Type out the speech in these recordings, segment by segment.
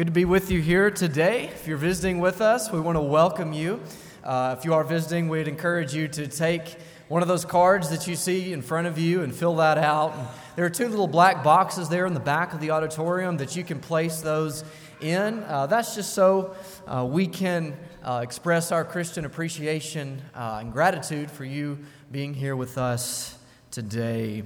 Good to be with you here today. If you're visiting with us, we want to welcome you. Uh, if you are visiting, we'd encourage you to take one of those cards that you see in front of you and fill that out. And there are two little black boxes there in the back of the auditorium that you can place those in. Uh, that's just so uh, we can uh, express our Christian appreciation uh, and gratitude for you being here with us today.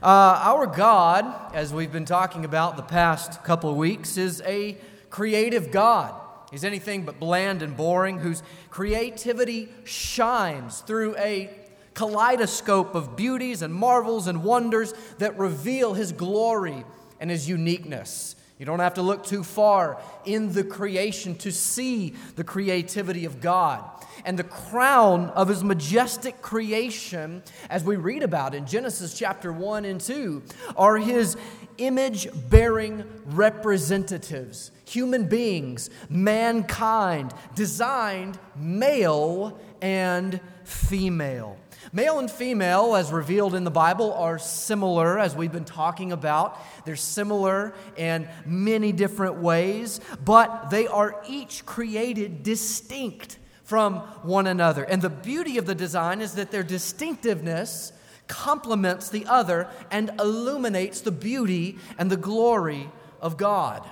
Uh, our God, as we've been talking about the past couple of weeks, is a creative God. He's anything but bland and boring, whose creativity shines through a kaleidoscope of beauties and marvels and wonders that reveal His glory and His uniqueness. You don't have to look too far in the creation to see the creativity of God. And the crown of his majestic creation, as we read about in Genesis chapter 1 and 2, are his image bearing representatives, human beings, mankind, designed male and female. Male and female, as revealed in the Bible, are similar, as we've been talking about. They're similar in many different ways, but they are each created distinct from one another. And the beauty of the design is that their distinctiveness complements the other and illuminates the beauty and the glory of God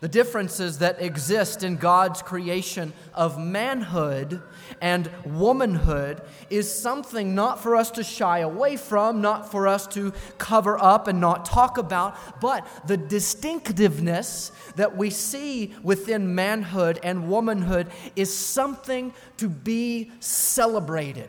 the differences that exist in God's creation of manhood and womanhood is something not for us to shy away from, not for us to cover up and not talk about, but the distinctiveness that we see within manhood and womanhood is something to be celebrated.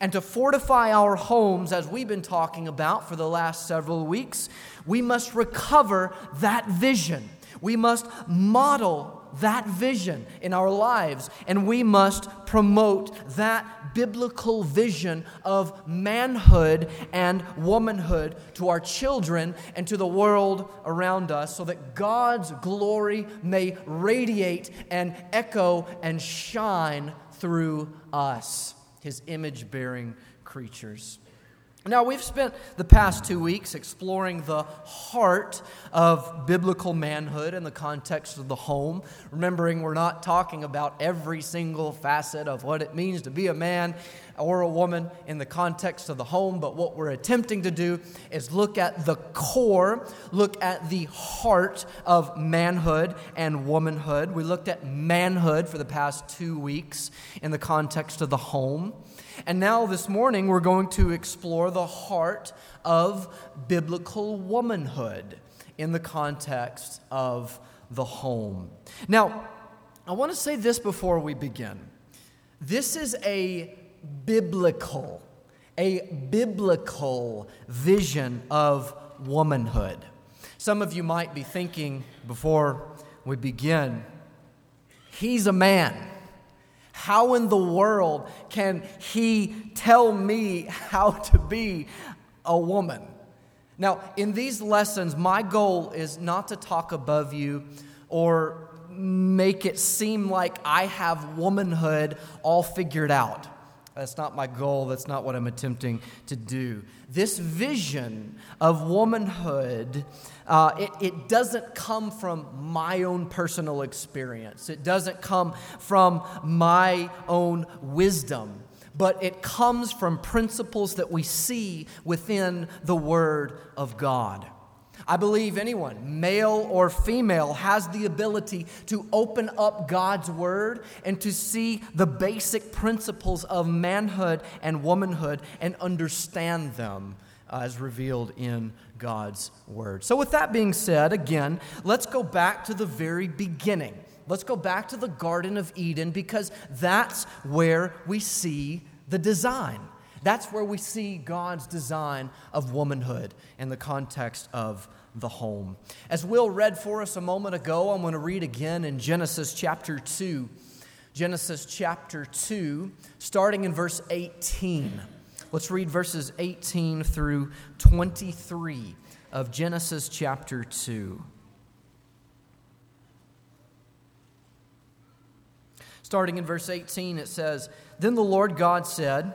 And to fortify our homes, as we've been talking about for the last several weeks, we must recover that vision we must model that vision in our lives, and we must promote that biblical vision of manhood and womanhood to our children and to the world around us so that God's glory may radiate and echo and shine through us, his image bearing creatures. Now, we've spent the past two weeks exploring the heart of biblical manhood in the context of the home. Remembering, we're not talking about every single facet of what it means to be a man or a woman in the context of the home, but what we're attempting to do is look at the core, look at the heart of manhood and womanhood. We looked at manhood for the past two weeks in the context of the home. And now, this morning, we're going to explore the heart of biblical womanhood in the context of the home. Now, I want to say this before we begin. This is a biblical, a biblical vision of womanhood. Some of you might be thinking before we begin, he's a man. How in the world can he tell me how to be a woman? Now, in these lessons, my goal is not to talk above you or make it seem like I have womanhood all figured out. That's not my goal. That's not what I'm attempting to do. This vision of womanhood, uh, it, it doesn't come from my own personal experience, it doesn't come from my own wisdom, but it comes from principles that we see within the Word of God. I believe anyone, male or female, has the ability to open up God's Word and to see the basic principles of manhood and womanhood and understand them as revealed in God's Word. So, with that being said, again, let's go back to the very beginning. Let's go back to the Garden of Eden because that's where we see the design. That's where we see God's design of womanhood in the context of the home. As Will read for us a moment ago, I'm going to read again in Genesis chapter 2. Genesis chapter 2, starting in verse 18. Let's read verses 18 through 23 of Genesis chapter 2. Starting in verse 18, it says, Then the Lord God said,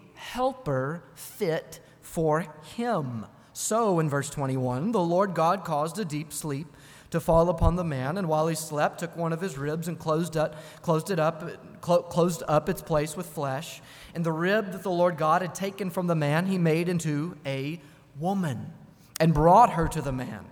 helper fit for him. So, in verse 21, the Lord God caused a deep sleep to fall upon the man, and while he slept, took one of his ribs and closed, up, closed it up, closed up its place with flesh. And the rib that the Lord God had taken from the man, he made into a woman and brought her to the man.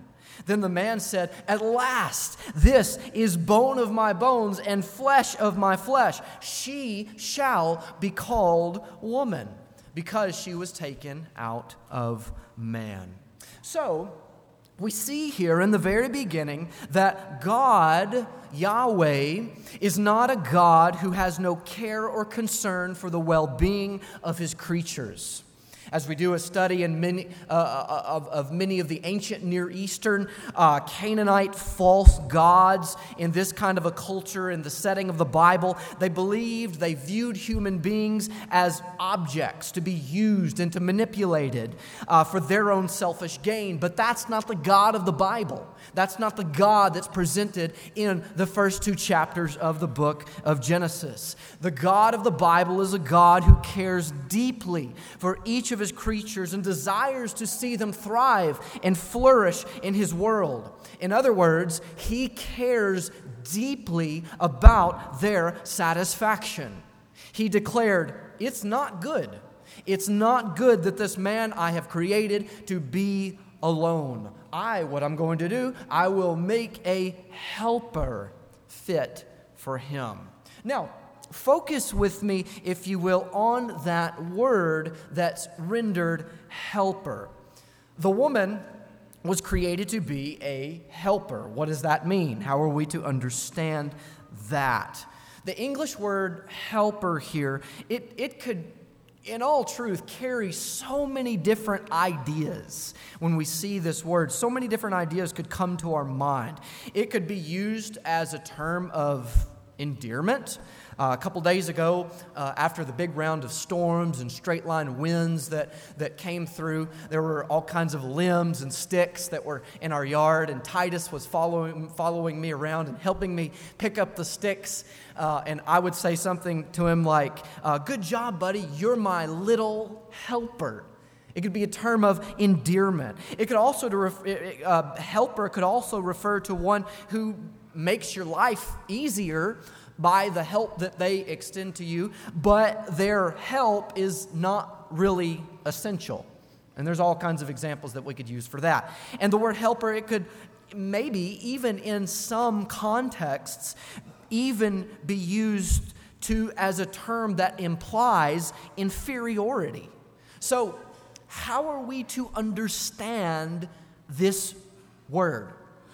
Then the man said, At last, this is bone of my bones and flesh of my flesh. She shall be called woman, because she was taken out of man. So, we see here in the very beginning that God, Yahweh, is not a God who has no care or concern for the well being of his creatures as we do a study in many, uh, uh, of, of, many of the ancient Near Eastern uh, Canaanite false gods in this kind of a culture, in the setting of the Bible, they believed, they viewed human beings as objects to be used and to manipulated uh, for their own selfish gain. But that's not the God of the Bible. That's not the God that's presented in the first two chapters of the book of Genesis. The God of the Bible is a God who cares deeply for each of his creatures and desires to see them thrive and flourish in his world. In other words, he cares deeply about their satisfaction. He declared, It's not good. It's not good that this man I have created to be alone. I, what I'm going to do, I will make a helper fit for him. Now, focus with me, if you will, on that word that's rendered helper. The woman was created to be a helper. What does that mean? How are we to understand that? The English word helper here, it, it could in all truth, carry so many different ideas when we see this word. So many different ideas could come to our mind. It could be used as a term of endearment. Uh, a couple days ago, uh, after the big round of storms and straight line winds that, that came through, there were all kinds of limbs and sticks that were in our yard, and Titus was following, following me around and helping me pick up the sticks. Uh, and I would say something to him like, uh, Good job, buddy, you're my little helper. It could be a term of endearment. It could also, to ref- uh, helper could also refer to one who makes your life easier by the help that they extend to you, but their help is not really essential. And there's all kinds of examples that we could use for that. And the word helper, it could maybe, even in some contexts, even be used to as a term that implies inferiority. So, how are we to understand this word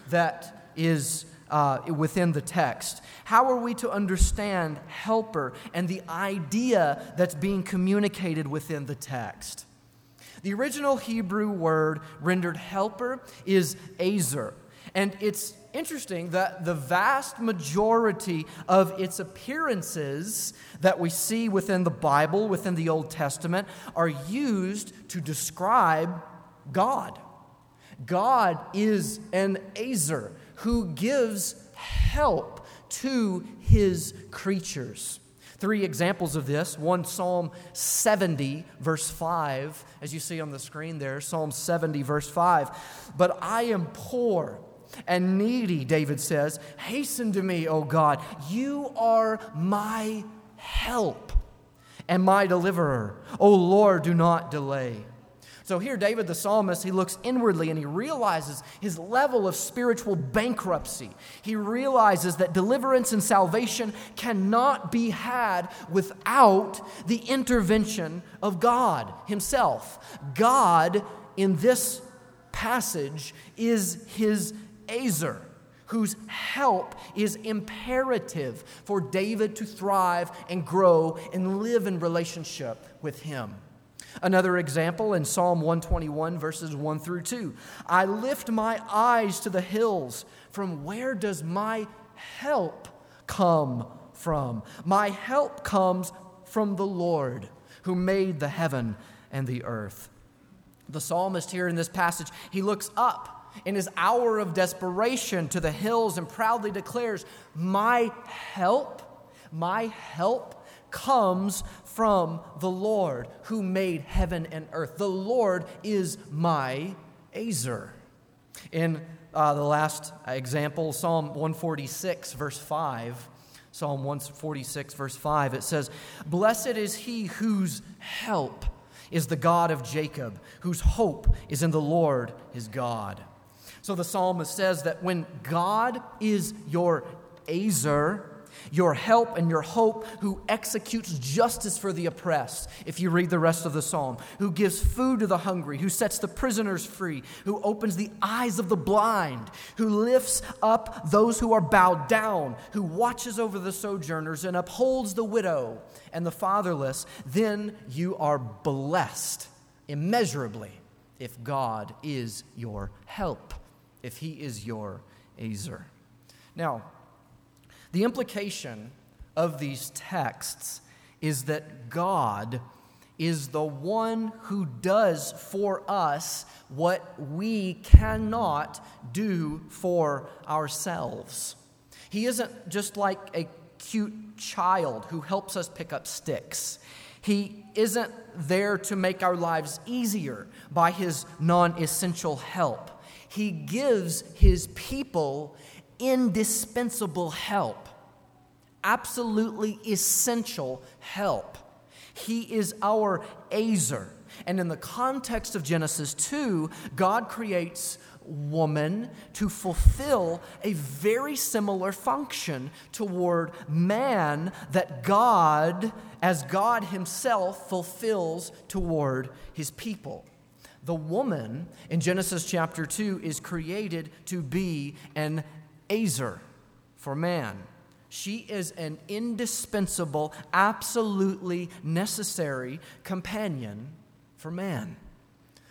that is uh, within the text? How are we to understand helper and the idea that's being communicated within the text? The original Hebrew word rendered helper is ezer, and it's interesting that the vast majority of its appearances that we see within the Bible, within the Old Testament, are used to describe God. God is an ezer who gives help to his creatures. Three examples of this one, Psalm 70, verse 5, as you see on the screen there, Psalm 70, verse 5. But I am poor and needy, David says. Hasten to me, O God. You are my help and my deliverer. O Lord, do not delay. So here, David the psalmist, he looks inwardly and he realizes his level of spiritual bankruptcy. He realizes that deliverance and salvation cannot be had without the intervention of God Himself. God, in this passage, is his Ezer whose help is imperative for David to thrive and grow and live in relationship with him. Another example in Psalm 121, verses 1 through 2. I lift my eyes to the hills. From where does my help come from? My help comes from the Lord who made the heaven and the earth. The psalmist here in this passage, he looks up in his hour of desperation to the hills and proudly declares, My help, my help comes from the Lord who made heaven and earth. The Lord is my Ezer. In uh, the last example, Psalm 146, verse 5, Psalm 146, verse 5, it says, Blessed is he whose help is the God of Jacob, whose hope is in the Lord his God. So the psalmist says that when God is your Ezer, your help and your hope, who executes justice for the oppressed, if you read the rest of the psalm, who gives food to the hungry, who sets the prisoners free, who opens the eyes of the blind, who lifts up those who are bowed down, who watches over the sojourners and upholds the widow and the fatherless, then you are blessed immeasurably if God is your help, if He is your Ezer. Now, the implication of these texts is that God is the one who does for us what we cannot do for ourselves. He isn't just like a cute child who helps us pick up sticks. He isn't there to make our lives easier by his non essential help. He gives his people indispensable help, absolutely essential help. He is our Ezer. And in the context of Genesis 2, God creates woman to fulfill a very similar function toward man that God, as God Himself, fulfills toward His people. The woman in Genesis chapter 2 is created to be an Ezer for man. She is an indispensable, absolutely necessary companion for man.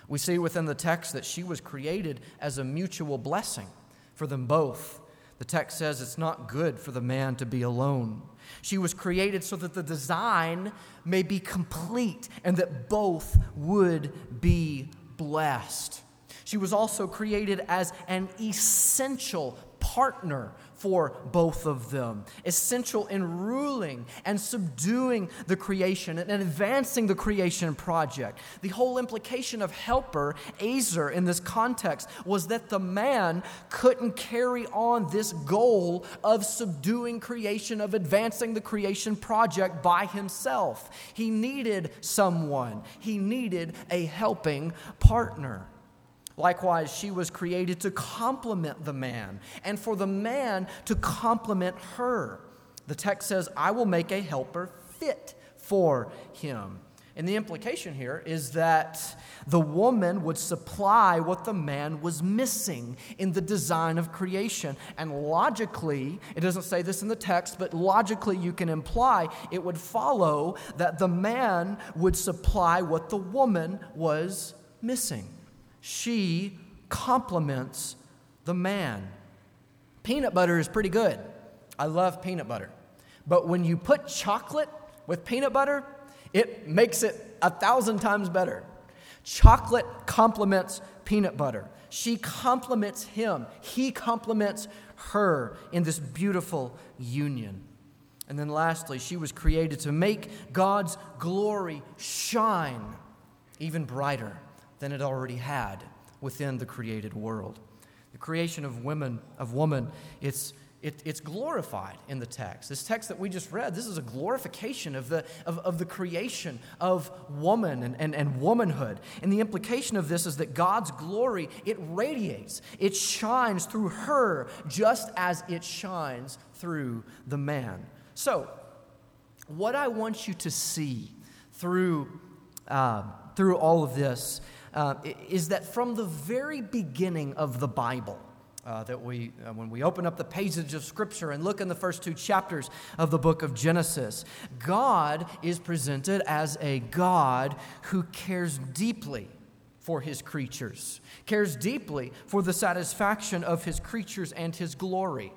We see within the text that she was created as a mutual blessing for them both. The text says it's not good for the man to be alone. She was created so that the design may be complete and that both would be blessed. She was also created as an essential partner for both of them, essential in ruling and subduing the creation and advancing the creation project. The whole implication of helper, Ezer, in this context was that the man couldn't carry on this goal of subduing creation, of advancing the creation project by himself. He needed someone, he needed a helping partner. Likewise, she was created to complement the man and for the man to complement her. The text says, I will make a helper fit for him. And the implication here is that the woman would supply what the man was missing in the design of creation. And logically, it doesn't say this in the text, but logically you can imply it would follow that the man would supply what the woman was missing she complements the man. Peanut butter is pretty good. I love peanut butter. But when you put chocolate with peanut butter, it makes it a thousand times better. Chocolate complements peanut butter. She complements him. He complements her in this beautiful union. And then lastly, she was created to make God's glory shine even brighter than it already had within the created world. The creation of women, of woman, it's, it, it's glorified in the text. This text that we just read, this is a glorification of the, of, of the creation of woman and, and, and womanhood. And the implication of this is that God's glory, it radiates, it shines through her just as it shines through the man. So, what I want you to see through, uh, through all of this uh, is that from the very beginning of the Bible, uh, that we, uh, when we open up the pages of Scripture and look in the first two chapters of the book of Genesis, God is presented as a God who cares deeply for his creatures, cares deeply for the satisfaction of his creatures and his glory.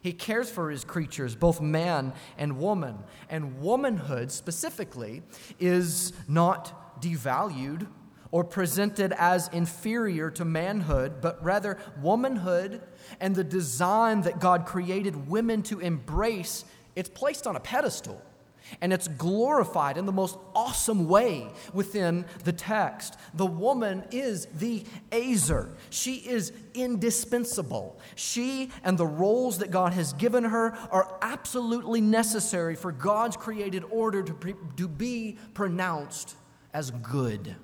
He cares for his creatures, both man and woman. And womanhood, specifically, is not devalued or presented as inferior to manhood, but rather womanhood and the design that God created women to embrace, it's placed on a pedestal. And it's glorified in the most awesome way within the text. The woman is the Ezer. She is indispensable. She and the roles that God has given her are absolutely necessary for God's created order to, pre- to be pronounced as good.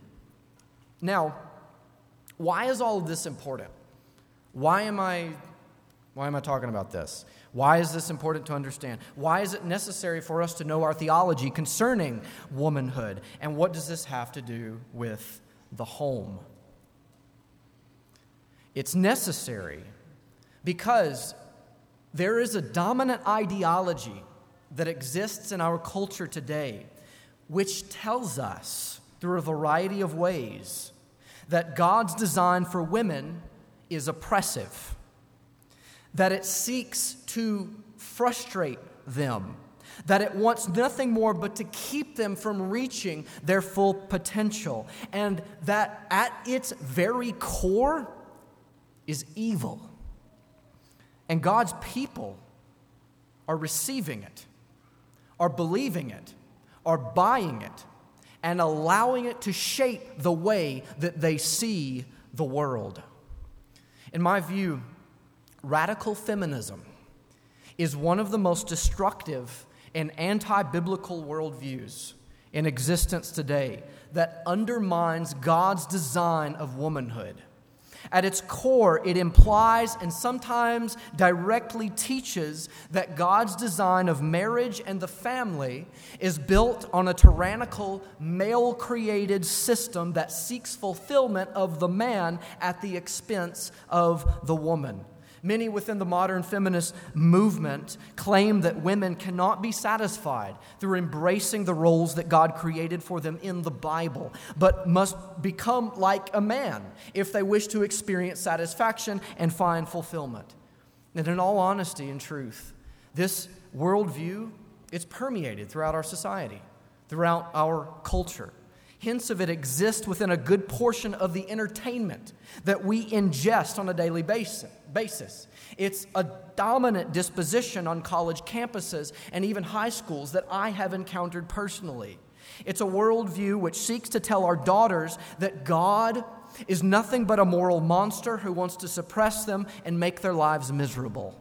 Now, why is all of this important? Why am I why am I talking about this? Why is this important to understand? Why is it necessary for us to know our theology concerning womanhood? And what does this have to do with the home? It's necessary because there is a dominant ideology that exists in our culture today which tells us through a variety of ways that God's design for women is oppressive, that it seeks to frustrate them, that it wants nothing more but to keep them from reaching their full potential, and that at its very core is evil. And God's people are receiving it, are believing it, are buying it and allowing it to shape the way that they see the world. In my view, radical feminism is one of the most destructive and anti biblical worldviews in existence today that undermines God's design of womanhood. At its core, it implies and sometimes directly teaches that God's design of marriage and the family is built on a tyrannical, male created system that seeks fulfillment of the man at the expense of the woman. Many within the modern feminist movement claim that women cannot be satisfied through embracing the roles that God created for them in the Bible, but must become like a man if they wish to experience satisfaction and find fulfillment. And in all honesty and truth, this worldview it's permeated throughout our society, throughout our culture. Hints of it exist within a good portion of the entertainment that we ingest on a daily basis. It's a dominant disposition on college campuses and even high schools that I have encountered personally. It's a worldview which seeks to tell our daughters that God is nothing but a moral monster who wants to suppress them and make their lives miserable.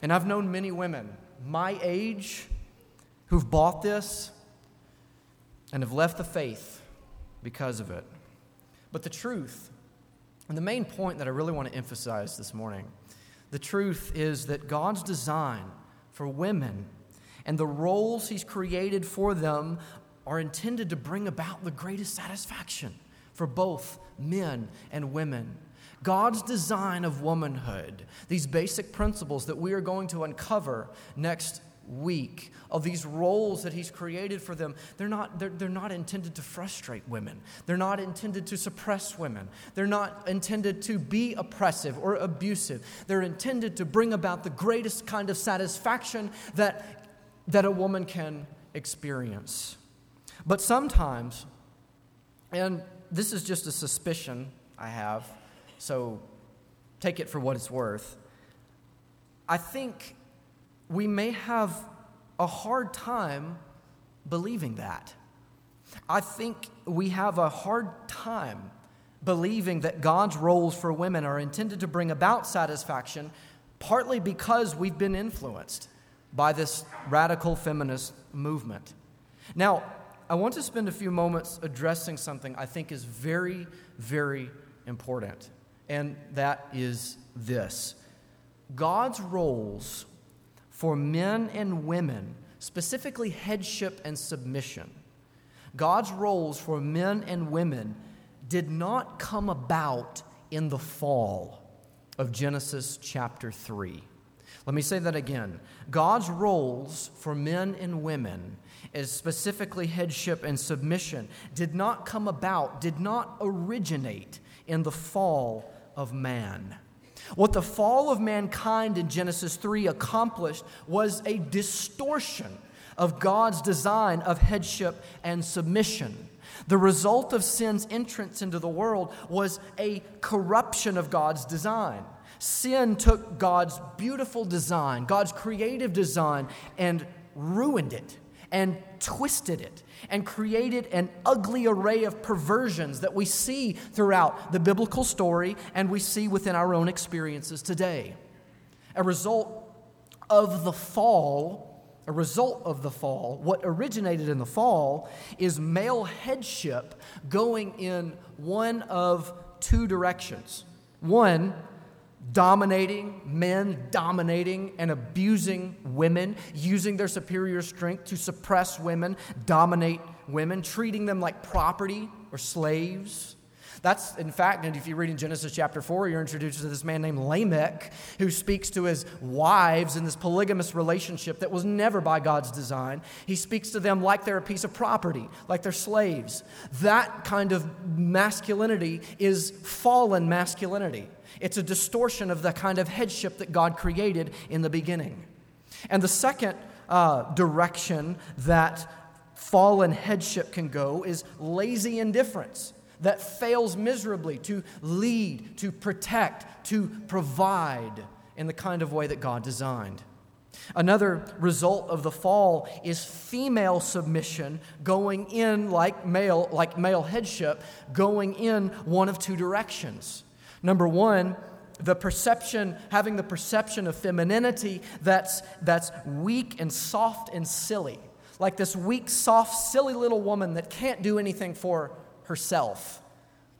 And I've known many women my age who've bought this and have left the faith because of it. But the truth, and the main point that I really want to emphasize this morning, the truth is that God's design for women and the roles He's created for them are intended to bring about the greatest satisfaction for both men and women. God's design of womanhood, these basic principles that we are going to uncover next week of these roles that he's created for them they're not they're, they're not intended to frustrate women. They're not intended to suppress women. They're not intended to be oppressive or abusive. They're intended to bring about the greatest kind of satisfaction that that a woman can experience. But sometimes and this is just a suspicion i have so take it for what it's worth. I think we may have a hard time believing that. I think we have a hard time believing that God's roles for women are intended to bring about satisfaction, partly because we've been influenced by this radical feminist movement. Now, I want to spend a few moments addressing something I think is very, very important, and that is this God's roles for men and women, specifically headship and submission. God's roles for men and women did not come about in the fall of Genesis chapter 3. Let me say that again. God's roles for men and women, as specifically headship and submission, did not come about, did not originate in the fall of man. What the fall of mankind in Genesis 3 accomplished was a distortion of God's design of headship and submission. The result of sin's entrance into the world was a corruption of God's design. Sin took God's beautiful design, God's creative design, and ruined it and twisted it and created an ugly array of perversions that we see throughout the biblical story and we see within our own experiences today. A result of the fall, a result of the fall, what originated in the fall is male headship going in one of two directions. One, dominating, men dominating and abusing women, using their superior strength to suppress women, dominate women, treating them like property or slaves. That's, in fact, and if you read in Genesis chapter 4, you're introduced to this man named Lamech who speaks to his wives in this polygamous relationship that was never by God's design. He speaks to them like they're a piece of property, like they're slaves. That kind of masculinity is fallen masculinity. It's a distortion of the kind of headship that God created in the beginning. And the second uh, direction that fallen headship can go is lazy indifference that fails miserably to lead, to protect, to provide in the kind of way that God designed. Another result of the fall is female submission going in like male, like male headship, going in one of two directions. Number one, the perception, having the perception of femininity that's, that's weak and soft and silly. Like this weak, soft, silly little woman that can't do anything for herself.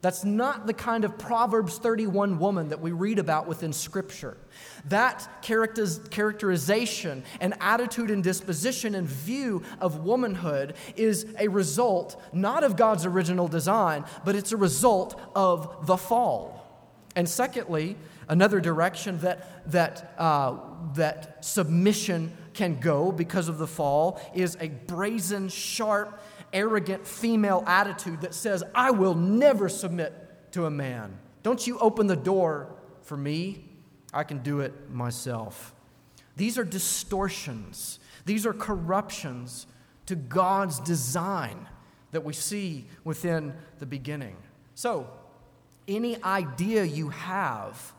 That's not the kind of Proverbs 31 woman that we read about within Scripture. That characterization and attitude and disposition and view of womanhood is a result not of God's original design, but it's a result of the fall. And secondly, another direction that, that, uh, that submission can go because of the fall is a brazen, sharp, arrogant female attitude that says, I will never submit to a man. Don't you open the door for me. I can do it myself. These are distortions, these are corruptions to God's design that we see within the beginning. So, any idea you have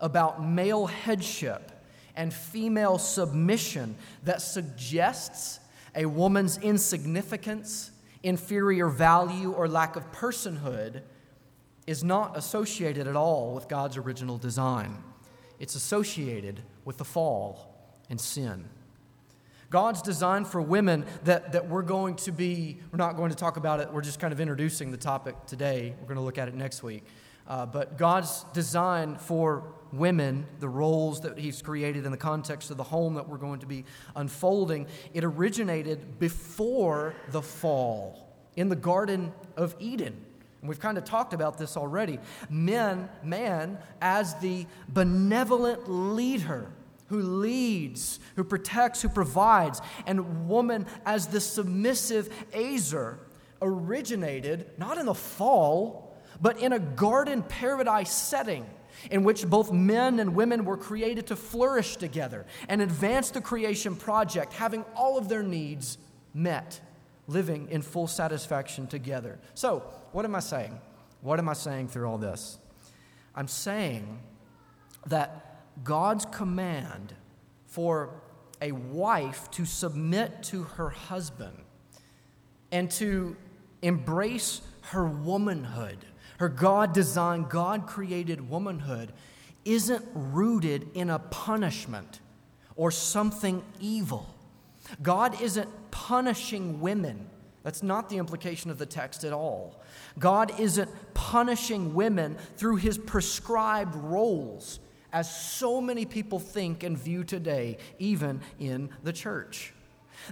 about male headship and female submission that suggests a woman's insignificance, inferior value, or lack of personhood is not associated at all with God's original design. It's associated with the fall and sin. God's design for women that, that we're going to be, we're not going to talk about it, we're just kind of introducing the topic today. We're going to look at it next week. Uh, but God's design for women, the roles that He's created in the context of the home that we're going to be unfolding, it originated before the fall in the Garden of Eden. And we've kind of talked about this already. Men, man, as the benevolent leader who leads, who protects, who provides, and woman as the submissive Ezer originated not in the fall but in a garden paradise setting in which both men and women were created to flourish together and advance the creation project, having all of their needs met, living in full satisfaction together. So, what am I saying? What am I saying through all this? I'm saying that God's command for a wife to submit to her husband and to embrace her womanhood her God designed, God created womanhood isn't rooted in a punishment or something evil. God isn't punishing women. That's not the implication of the text at all. God isn't punishing women through his prescribed roles, as so many people think and view today, even in the church.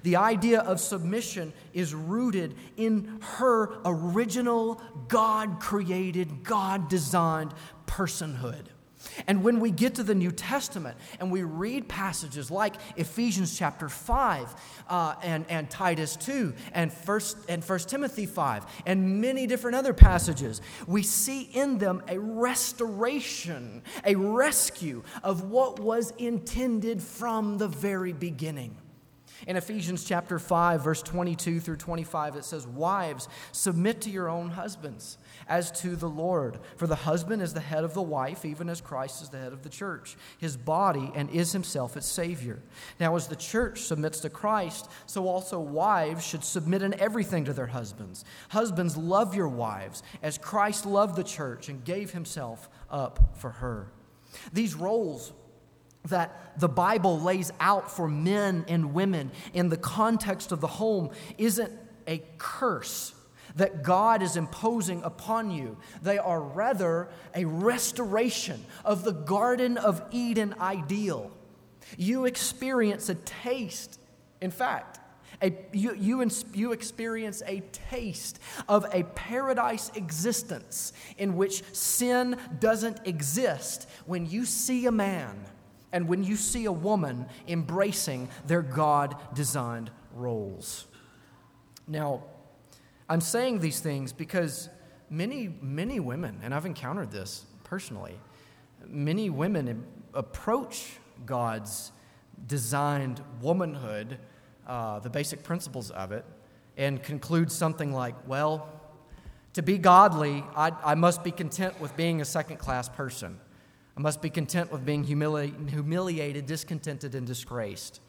The idea of submission is rooted in her original God created, God designed personhood. And when we get to the New Testament and we read passages like Ephesians chapter 5 uh, and, and Titus 2 and 1, and 1 Timothy 5 and many different other passages, we see in them a restoration, a rescue of what was intended from the very beginning. In Ephesians chapter 5, verse 22 through 25, it says, Wives, submit to your own husbands as to the Lord. For the husband is the head of the wife, even as Christ is the head of the church, his body, and is himself its Savior. Now, as the church submits to Christ, so also wives should submit in everything to their husbands. Husbands, love your wives, as Christ loved the church and gave himself up for her. These roles that the Bible lays out for men and women in the context of the home isn't a curse that God is imposing upon you. They are rather a restoration of the Garden of Eden ideal. You experience a taste, in fact, a, you, you, you experience a taste of a paradise existence in which sin doesn't exist when you see a man and when you see a woman embracing their God designed roles. Now, I'm saying these things because many, many women, and I've encountered this personally, many women approach God's designed womanhood, uh, the basic principles of it, and conclude something like, well, to be godly, I, I must be content with being a second class person. I must be content with being humili- humiliated, discontented, and disgraced.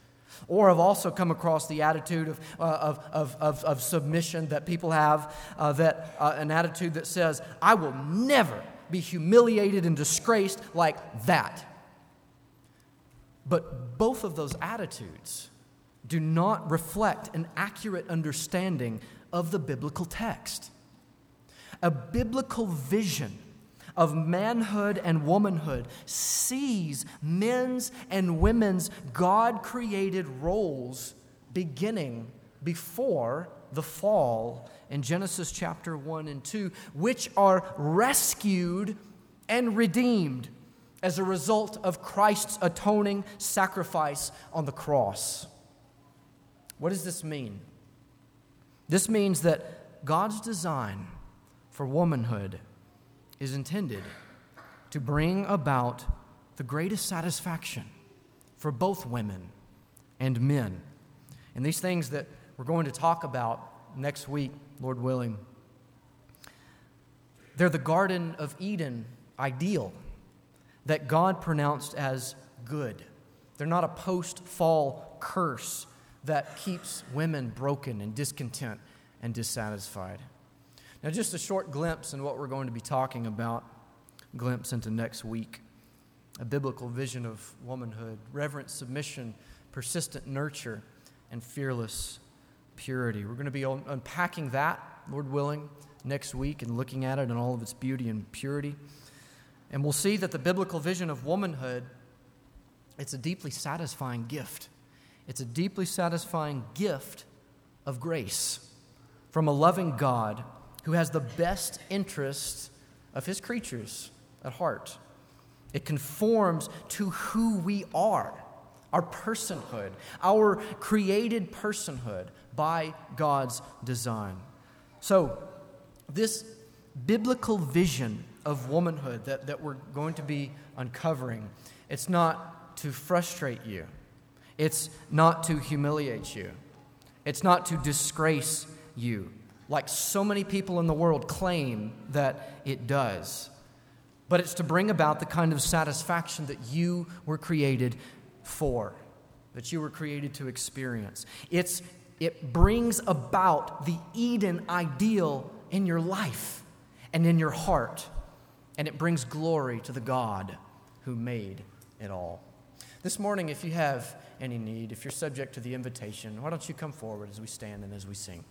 Or I've also come across the attitude of, uh, of, of, of, of, submission that people have, uh, that, uh, an attitude that says, I will never be humiliated and disgraced like that. But both of those attitudes do not reflect an accurate understanding of the biblical text. A biblical vision of manhood and womanhood sees men's and women's God created roles beginning before the fall in Genesis chapter 1 and 2, which are rescued and redeemed as a result of Christ's atoning sacrifice on the cross. What does this mean? This means that God's design for womanhood is intended to bring about the greatest satisfaction for both women and men. And these things that we're going to talk about next week, Lord willing, they're the Garden of Eden ideal that God pronounced as good. They're not a post fall curse that keeps women broken and discontent and dissatisfied. Now, just a short glimpse in what we're going to be talking about, glimpse into next week. A biblical vision of womanhood, reverent submission, persistent nurture, and fearless purity. We're going to be unpacking that, Lord willing, next week and looking at it in all of its beauty and purity. And we'll see that the biblical vision of womanhood, it's a deeply satisfying gift. It's a deeply satisfying gift of grace from a loving God who has the best interests of his creatures at heart. It conforms to who we are, our personhood, our created personhood by God's design. So, this biblical vision of womanhood that, that we're going to be uncovering, it's not to frustrate you, it's not to humiliate you, it's not to disgrace you like so many people in the world claim that it does. But it's to bring about the kind of satisfaction that you were created for, that you were created to experience. It's, it brings about the Eden ideal in your life and in your heart, and it brings glory to the God who made it all. This morning, if you have any need, if you're subject to the invitation, why don't you come forward as we stand and as we sing?